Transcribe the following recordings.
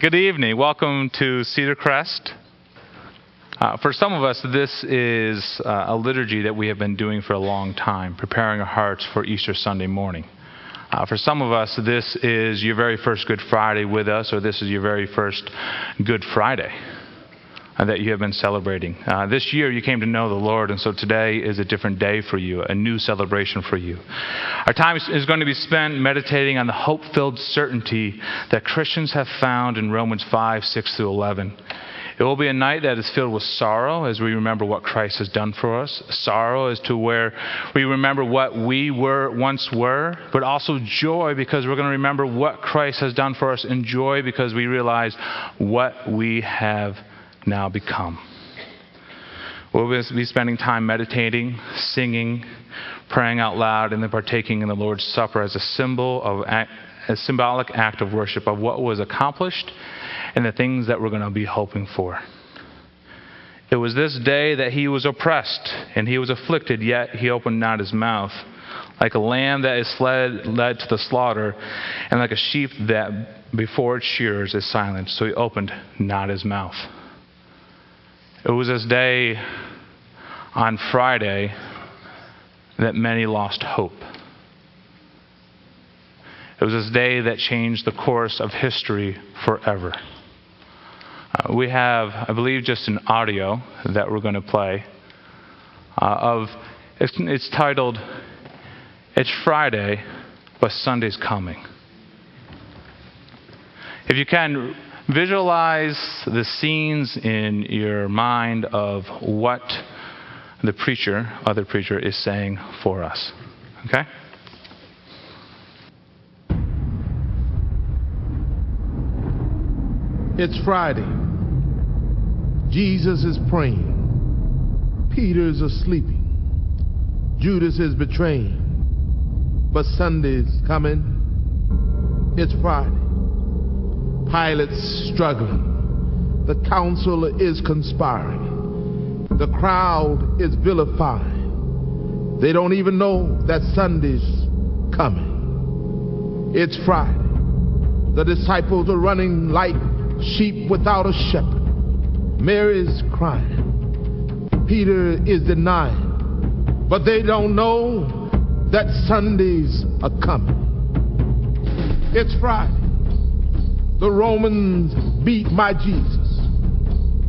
Good evening. Welcome to Cedar Crest. Uh, for some of us, this is uh, a liturgy that we have been doing for a long time, preparing our hearts for Easter Sunday morning. Uh, for some of us, this is your very first Good Friday with us, or this is your very first Good Friday uh, that you have been celebrating. Uh, this year you came to know the Lord, and so today is a different day for you, a new celebration for you. Our time is going to be spent meditating on the hope filled certainty that Christians have found in Romans 5 6 through 11. It will be a night that is filled with sorrow as we remember what Christ has done for us. Sorrow as to where we remember what we were once were, but also joy because we're going to remember what Christ has done for us, and joy because we realize what we have now become. We'll be spending time meditating, singing, praying out loud, and then partaking in the Lord's Supper as a symbol of a symbolic act of worship of what was accomplished and the things that we're going to be hoping for. It was this day that he was oppressed and he was afflicted, yet he opened not his mouth. Like a lamb that is fled, led to the slaughter, and like a sheep that before its shearers is silent, so he opened not his mouth. It was this day on Friday that many lost hope. It was this day that changed the course of history forever. Uh, we have, I believe, just an audio that we're going to play uh, of, it's, it's titled, It's Friday, but Sunday's Coming. If you can, visualize the scenes in your mind of what the preacher, other preacher, is saying for us. Okay? It's Friday. Jesus is praying. Peter's asleep. Judas is betraying. But Sunday's coming. It's Friday. Pilate's struggling. The council is conspiring. The crowd is vilifying. They don't even know that Sunday's coming. It's Friday. The disciples are running like sheep without a shepherd. Mary's crying. Peter is denying. But they don't know that Sundays are coming. It's Friday. The Romans beat my Jesus.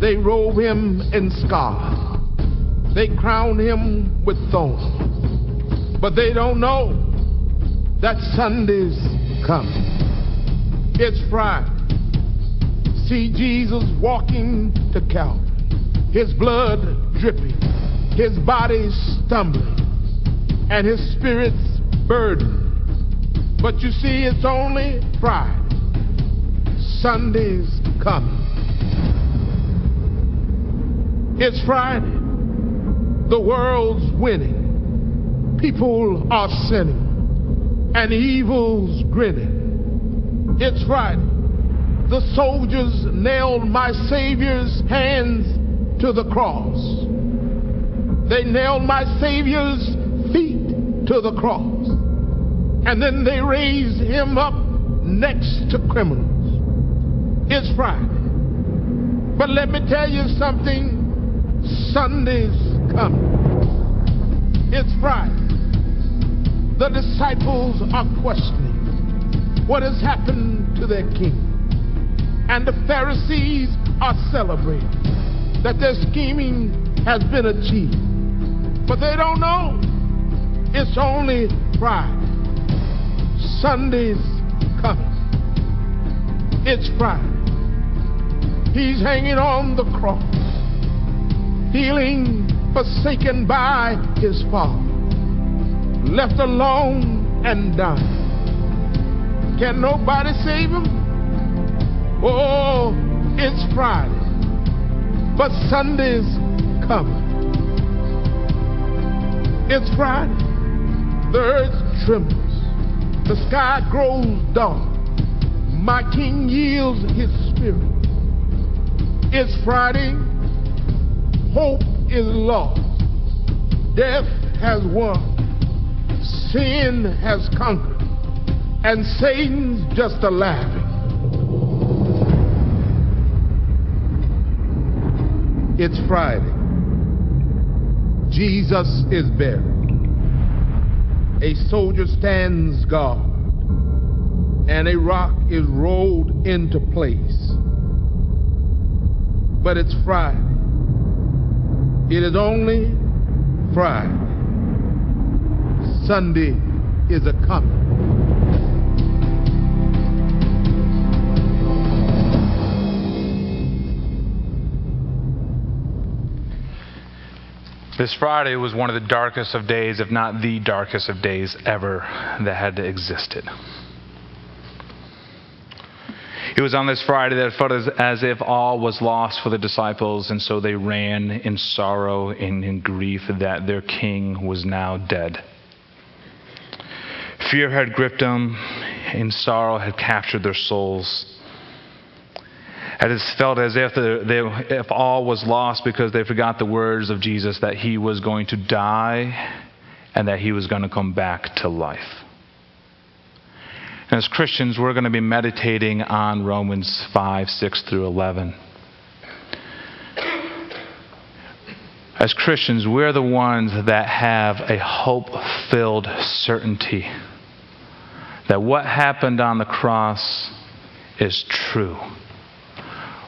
They robe him in scarlet. They crown him with thorns. But they don't know that Sunday's coming. It's Friday see Jesus walking to Calvary, his blood dripping, his body stumbling, and his spirit's burdened. But you see, it's only Friday. Sunday's coming. It's Friday. The world's winning. People are sinning. And evil's grinning. It's Friday the soldiers nailed my Savior's hands to the cross. They nailed my Savior's feet to the cross. And then they raised him up next to criminals. It's Friday. But let me tell you something Sunday's coming. It's Friday. The disciples are questioning what has happened to their king. And the Pharisees are celebrating that their scheming has been achieved. But they don't know it's only Friday. Sunday's coming. It's Friday. He's hanging on the cross, feeling forsaken by his Father, left alone and dying. Can nobody save him? Oh, it's Friday, but Sunday's coming. It's Friday. The earth trembles. The sky grows dark. My King yields his spirit is Friday. Hope is lost. Death has won. Sin has conquered. And Satan's just a laughing. It's Friday. Jesus is buried. A soldier stands guard, and a rock is rolled into place. But it's Friday. It is only Friday. Sunday is a coming. This Friday was one of the darkest of days, if not the darkest of days ever that had existed. It was on this Friday that it felt as, as, if all was lost for the disciples, and so they ran in sorrow and in grief that their king was now dead. Fear had gripped them, and sorrow had captured their souls. And it felt as if, the, they, if all was lost because they forgot the words of Jesus that he was going to die and that he was going to come back to life. As Christians, we're going to be meditating on Romans 5, 6 through 11. As Christians, we're the ones that have a hope filled certainty that what happened on the cross is true.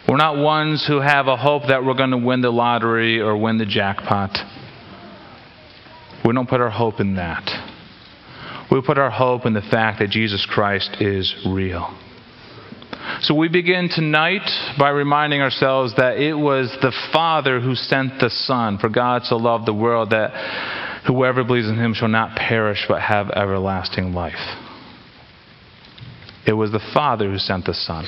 We're not ones who have a hope that we're going to win the lottery or win the jackpot. We don't put our hope in that. We put our hope in the fact that Jesus Christ is real. So we begin tonight by reminding ourselves that it was the Father who sent the Son, for God so loved the world that whoever believes in him shall not perish but have everlasting life. It was the Father who sent the Son.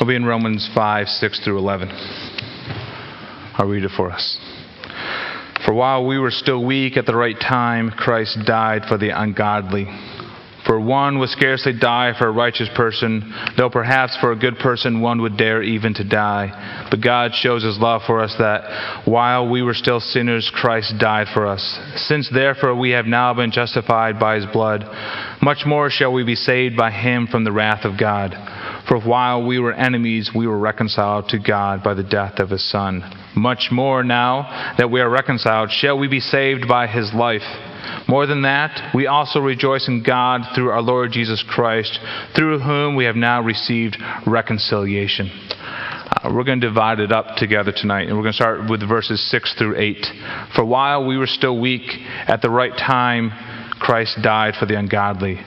We'll be in Romans 5, 6 through 11. I'll read it for us. For while we were still weak at the right time, Christ died for the ungodly. For one would scarcely die for a righteous person, though perhaps for a good person one would dare even to die. But God shows his love for us that while we were still sinners, Christ died for us. Since therefore we have now been justified by his blood, much more shall we be saved by him from the wrath of God. For while we were enemies, we were reconciled to God by the death of his Son. Much more now that we are reconciled, shall we be saved by his life. More than that, we also rejoice in God through our Lord Jesus Christ, through whom we have now received reconciliation. Uh, we're going to divide it up together tonight, and we're going to start with verses 6 through 8. For while we were still weak, at the right time, Christ died for the ungodly.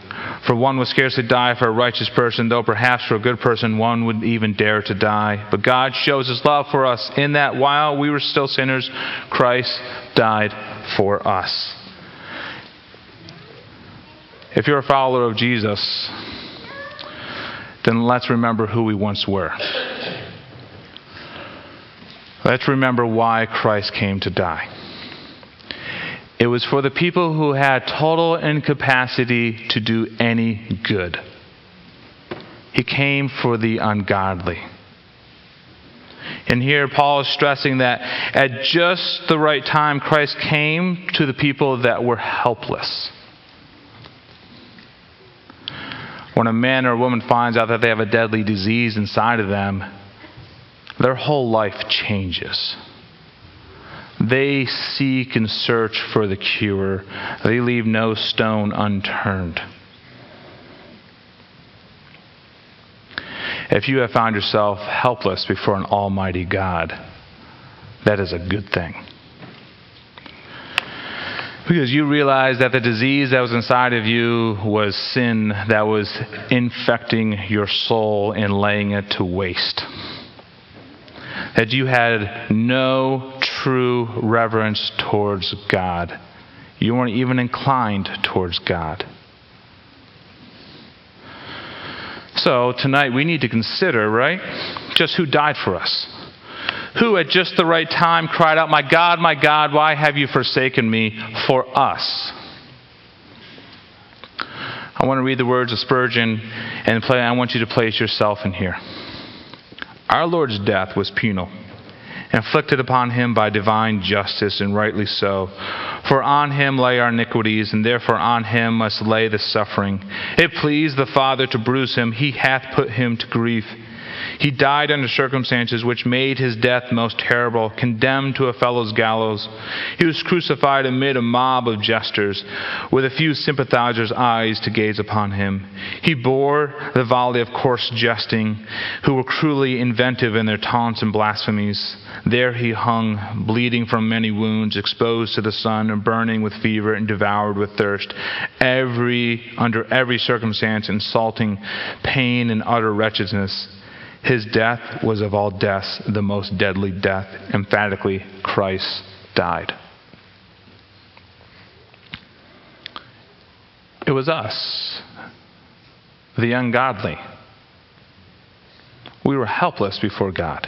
For one would scarcely die for a righteous person, though perhaps for a good person one would even dare to die. But God shows his love for us in that while we were still sinners, Christ died for us. If you're a follower of Jesus, then let's remember who we once were. Let's remember why Christ came to die. It was for the people who had total incapacity to do any good. He came for the ungodly. And here Paul is stressing that at just the right time, Christ came to the people that were helpless. When a man or a woman finds out that they have a deadly disease inside of them, their whole life changes. They seek and search for the cure. They leave no stone unturned. If you have found yourself helpless before an almighty God, that is a good thing. Because you realized that the disease that was inside of you was sin that was infecting your soul and laying it to waste. That you had no true reverence towards God. You weren't even inclined towards God. So tonight we need to consider, right, just who died for us. Who at just the right time cried out, My God, my God, why have you forsaken me for us? I want to read the words of Spurgeon and play, I want you to place yourself in here. Our Lord's death was penal inflicted upon him by divine justice, and rightly so. For on him lay our iniquities, and therefore on him must lay the suffering. It pleased the Father to bruise him, he hath put him to grief. He died under circumstances which made his death most terrible, condemned to a fellow's gallows. He was crucified amid a mob of jesters, with a few sympathizers' eyes to gaze upon him. He bore the volley of coarse jesting, who were cruelly inventive in their taunts and blasphemies. There he hung, bleeding from many wounds, exposed to the sun, and burning with fever and devoured with thirst. Every, under every circumstance, insulting pain and utter wretchedness. His death was of all deaths the most deadly death. Emphatically, Christ died. It was us, the ungodly. We were helpless before God.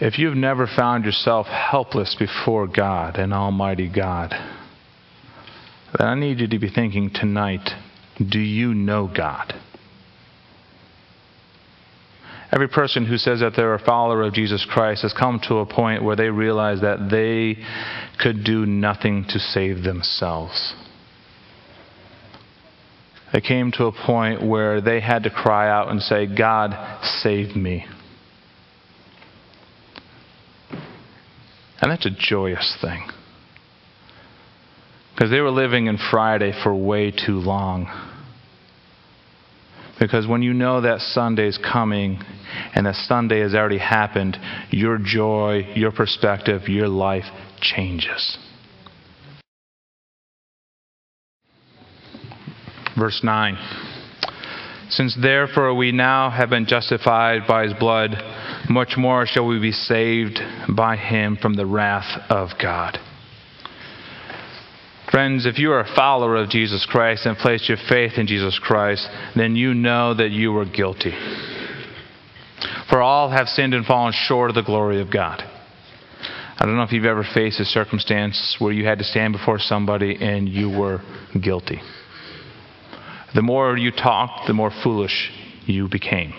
If you've never found yourself helpless before God, an Almighty God, then I need you to be thinking tonight do you know God? Every person who says that they're a follower of Jesus Christ has come to a point where they realize that they could do nothing to save themselves. They came to a point where they had to cry out and say, God, save me. And that's a joyous thing. Because they were living in Friday for way too long. Because when you know that Sunday's coming and that Sunday has already happened, your joy, your perspective, your life changes. Verse 9 Since therefore we now have been justified by his blood, much more shall we be saved by him from the wrath of God. Friends, if you are a follower of Jesus Christ and place your faith in Jesus Christ, then you know that you were guilty. For all have sinned and fallen short of the glory of God. I don't know if you've ever faced a circumstance where you had to stand before somebody and you were guilty. The more you talked, the more foolish you became.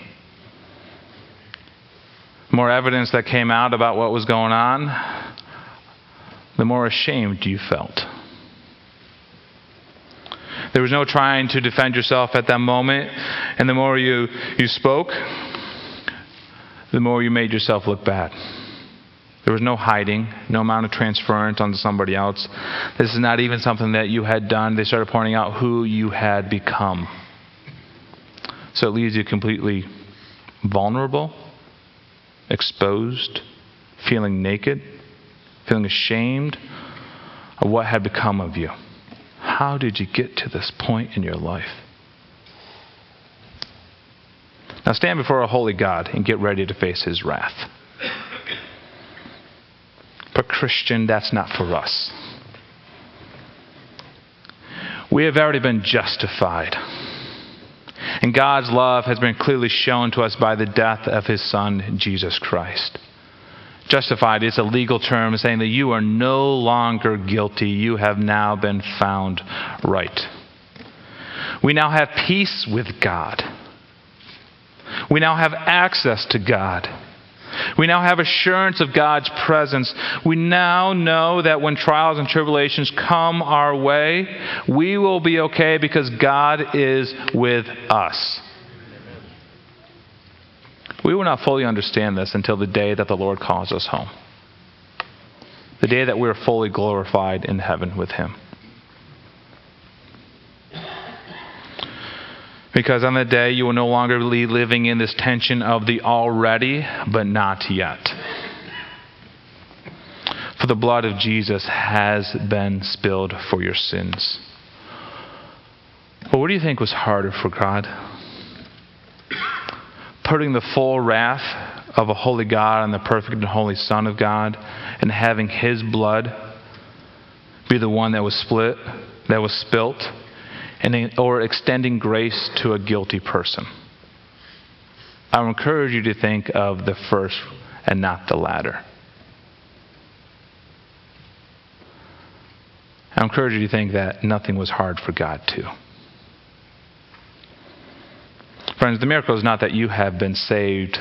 The more evidence that came out about what was going on, the more ashamed you felt. There was no trying to defend yourself at that moment. And the more you, you spoke, the more you made yourself look bad. There was no hiding, no amount of transference onto somebody else. This is not even something that you had done. They started pointing out who you had become. So it leaves you completely vulnerable, exposed, feeling naked, feeling ashamed of what had become of you. How did you get to this point in your life? Now stand before a holy God and get ready to face his wrath. But, Christian, that's not for us. We have already been justified. And God's love has been clearly shown to us by the death of his Son, Jesus Christ. Justified is a legal term saying that you are no longer guilty. You have now been found right. We now have peace with God. We now have access to God. We now have assurance of God's presence. We now know that when trials and tribulations come our way, we will be okay because God is with us. We will not fully understand this until the day that the Lord calls us home. The day that we are fully glorified in heaven with Him. Because on that day, you will no longer be living in this tension of the already, but not yet. For the blood of Jesus has been spilled for your sins. But what do you think was harder for God? Putting the full wrath of a holy God on the perfect and holy Son of God and having his blood be the one that was split, that was spilt, and, or extending grace to a guilty person. I would encourage you to think of the first and not the latter. I encourage you to think that nothing was hard for God to. Friends, the miracle is not that you have been saved,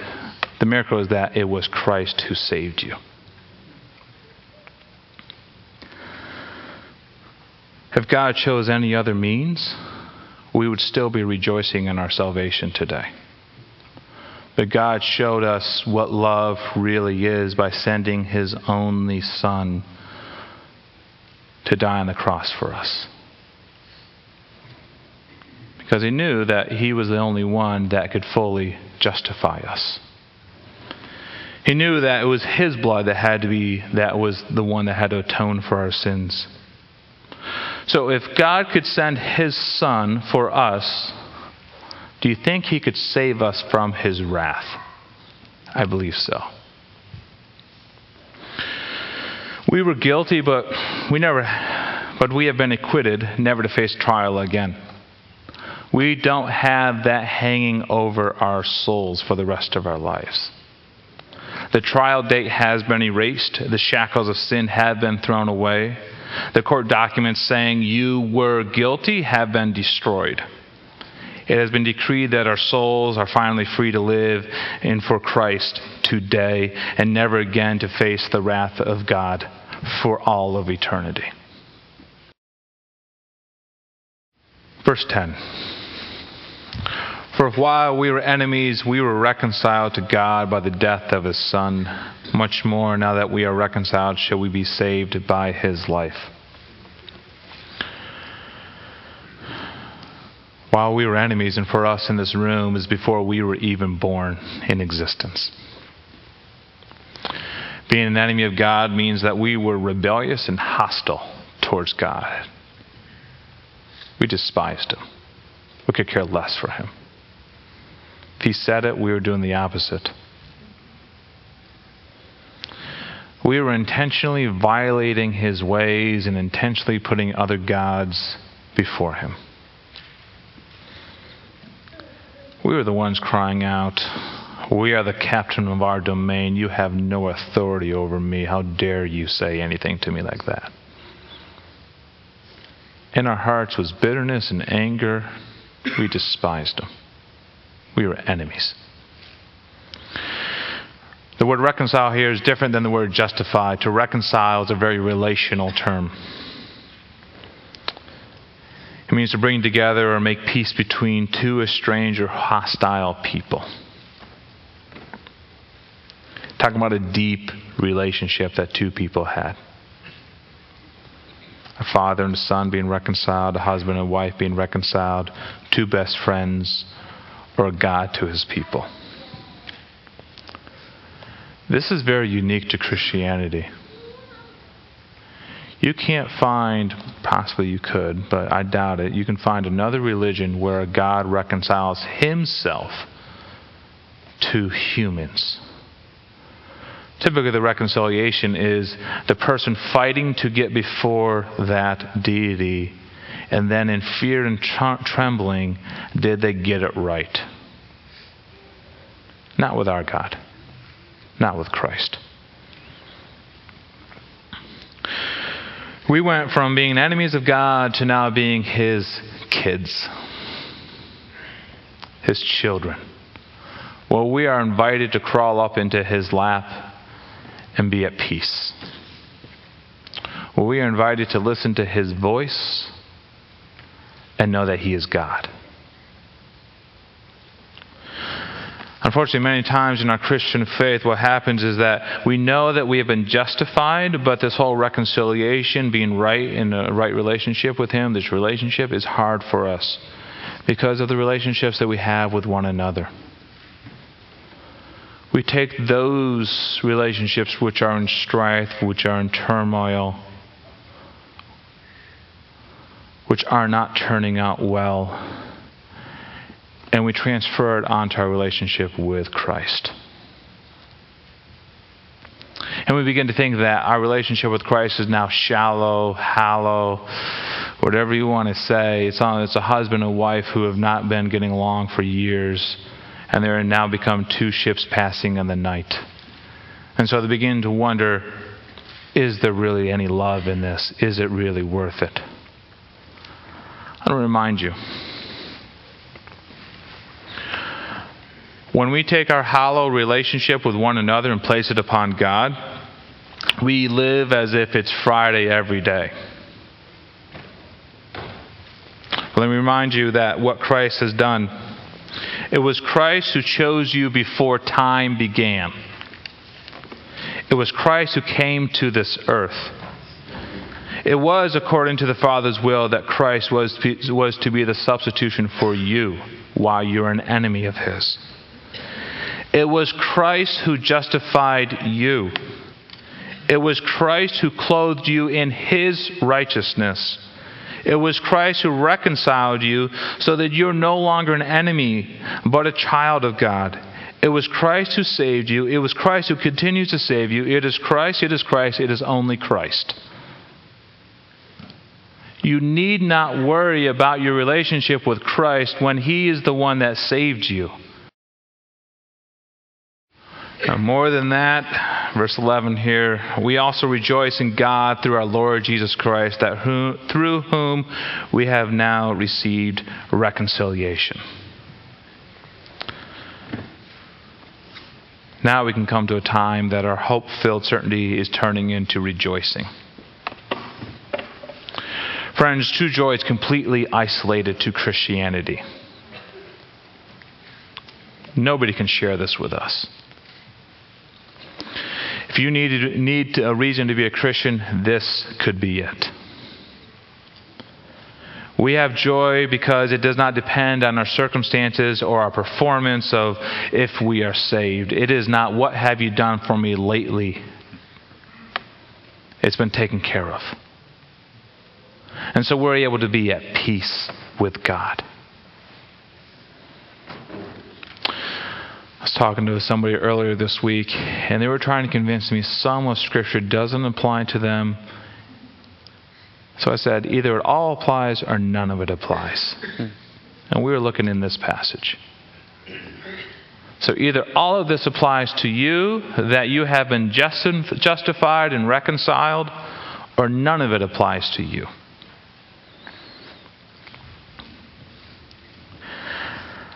the miracle is that it was Christ who saved you. If God chose any other means, we would still be rejoicing in our salvation today. But God showed us what love really is by sending His only Son to die on the cross for us. Because He knew that He was the only one that could fully justify us. He knew that it was His blood that had to be, that was the one that had to atone for our sins. So if God could send His Son for us, do you think He could save us from His wrath? I believe so. We were guilty, but we never, but we have been acquitted, never to face trial again. We don't have that hanging over our souls for the rest of our lives. The trial date has been erased. The shackles of sin have been thrown away. The court documents saying you were guilty have been destroyed. It has been decreed that our souls are finally free to live in for Christ today and never again to face the wrath of God for all of eternity. Verse 10. For while we were enemies, we were reconciled to God by the death of his Son. Much more, now that we are reconciled, shall we be saved by his life. While we were enemies, and for us in this room, is before we were even born in existence. Being an enemy of God means that we were rebellious and hostile towards God. We despised him. We could care less for him. He said it, we were doing the opposite. We were intentionally violating his ways and intentionally putting other gods before him. We were the ones crying out, We are the captain of our domain. You have no authority over me. How dare you say anything to me like that? In our hearts was bitterness and anger. We despised him. We were enemies. The word reconcile here is different than the word justify. To reconcile is a very relational term. It means to bring together or make peace between two estranged or hostile people. Talking about a deep relationship that two people had. A father and a son being reconciled, a husband and wife being reconciled, two best friends, or God to his people. This is very unique to Christianity. You can't find, possibly you could, but I doubt it, you can find another religion where God reconciles himself to humans. Typically, the reconciliation is the person fighting to get before that deity and then in fear and trembling, did they get it right? Not with our God, not with Christ. We went from being enemies of God to now being His kids, His children. Well, we are invited to crawl up into His lap and be at peace. Well, we are invited to listen to His voice and know that He is God. Unfortunately, many times in our Christian faith, what happens is that we know that we have been justified, but this whole reconciliation, being right in a right relationship with Him, this relationship is hard for us because of the relationships that we have with one another. We take those relationships which are in strife, which are in turmoil, which are not turning out well, and we transfer it onto our relationship with Christ. And we begin to think that our relationship with Christ is now shallow, hollow, whatever you want to say. It's, on, it's a husband and wife who have not been getting along for years, and they're now become two ships passing in the night. And so they begin to wonder is there really any love in this? Is it really worth it? I want to remind you. When we take our hollow relationship with one another and place it upon God, we live as if it's Friday every day. Let me remind you that what Christ has done. It was Christ who chose you before time began. It was Christ who came to this earth. It was according to the Father's will that Christ was to, be, was to be the substitution for you while you're an enemy of His. It was Christ who justified you. It was Christ who clothed you in His righteousness. It was Christ who reconciled you so that you're no longer an enemy, but a child of God. It was Christ who saved you. It was Christ who continues to save you. It is Christ, it is Christ, it is only Christ. You need not worry about your relationship with Christ when He is the one that saved you. More than that, verse 11 here, we also rejoice in God through our Lord Jesus Christ, that who, through whom we have now received reconciliation. Now we can come to a time that our hope filled certainty is turning into rejoicing. Friends, true joy is completely isolated to Christianity. Nobody can share this with us. If you need, need a reason to be a Christian, this could be it. We have joy because it does not depend on our circumstances or our performance of if we are saved. It is not what have you done for me lately. It's been taken care of. And so we're able to be at peace with God. I was talking to somebody earlier this week, and they were trying to convince me some of Scripture doesn't apply to them. So I said, either it all applies or none of it applies. And we were looking in this passage. So either all of this applies to you, that you have been justified and reconciled, or none of it applies to you.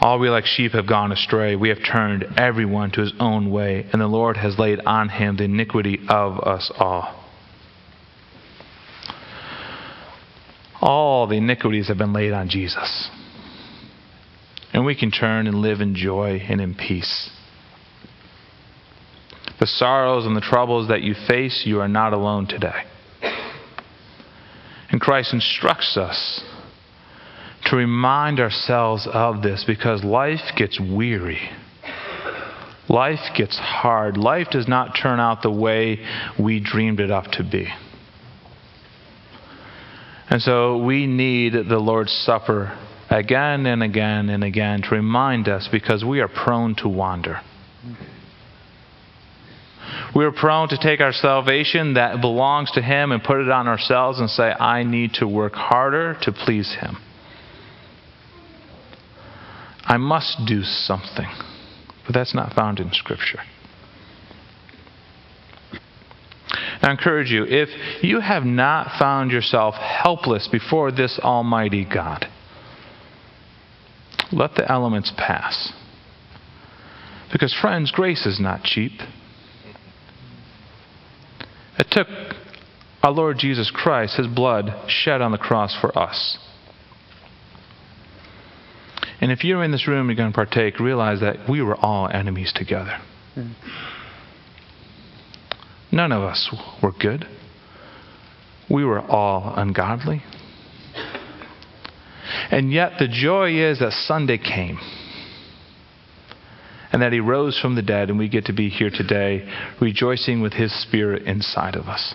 All we like sheep have gone astray. We have turned everyone to his own way, and the Lord has laid on him the iniquity of us all. All the iniquities have been laid on Jesus. And we can turn and live in joy and in peace. The sorrows and the troubles that you face, you are not alone today. And Christ instructs us to remind ourselves of this because life gets weary. Life gets hard. Life does not turn out the way we dreamed it up to be. And so we need the Lord's Supper again and again and again to remind us because we are prone to wander. We are prone to take our salvation that belongs to Him and put it on ourselves and say, I need to work harder to please Him. I must do something. But that's not found in Scripture. I encourage you if you have not found yourself helpless before this Almighty God, let the elements pass. Because, friends, grace is not cheap. It took our Lord Jesus Christ, His blood shed on the cross for us. And if you're in this room and you're going to partake, realize that we were all enemies together. Mm. None of us were good. We were all ungodly. And yet the joy is that Sunday came and that he rose from the dead, and we get to be here today rejoicing with his spirit inside of us.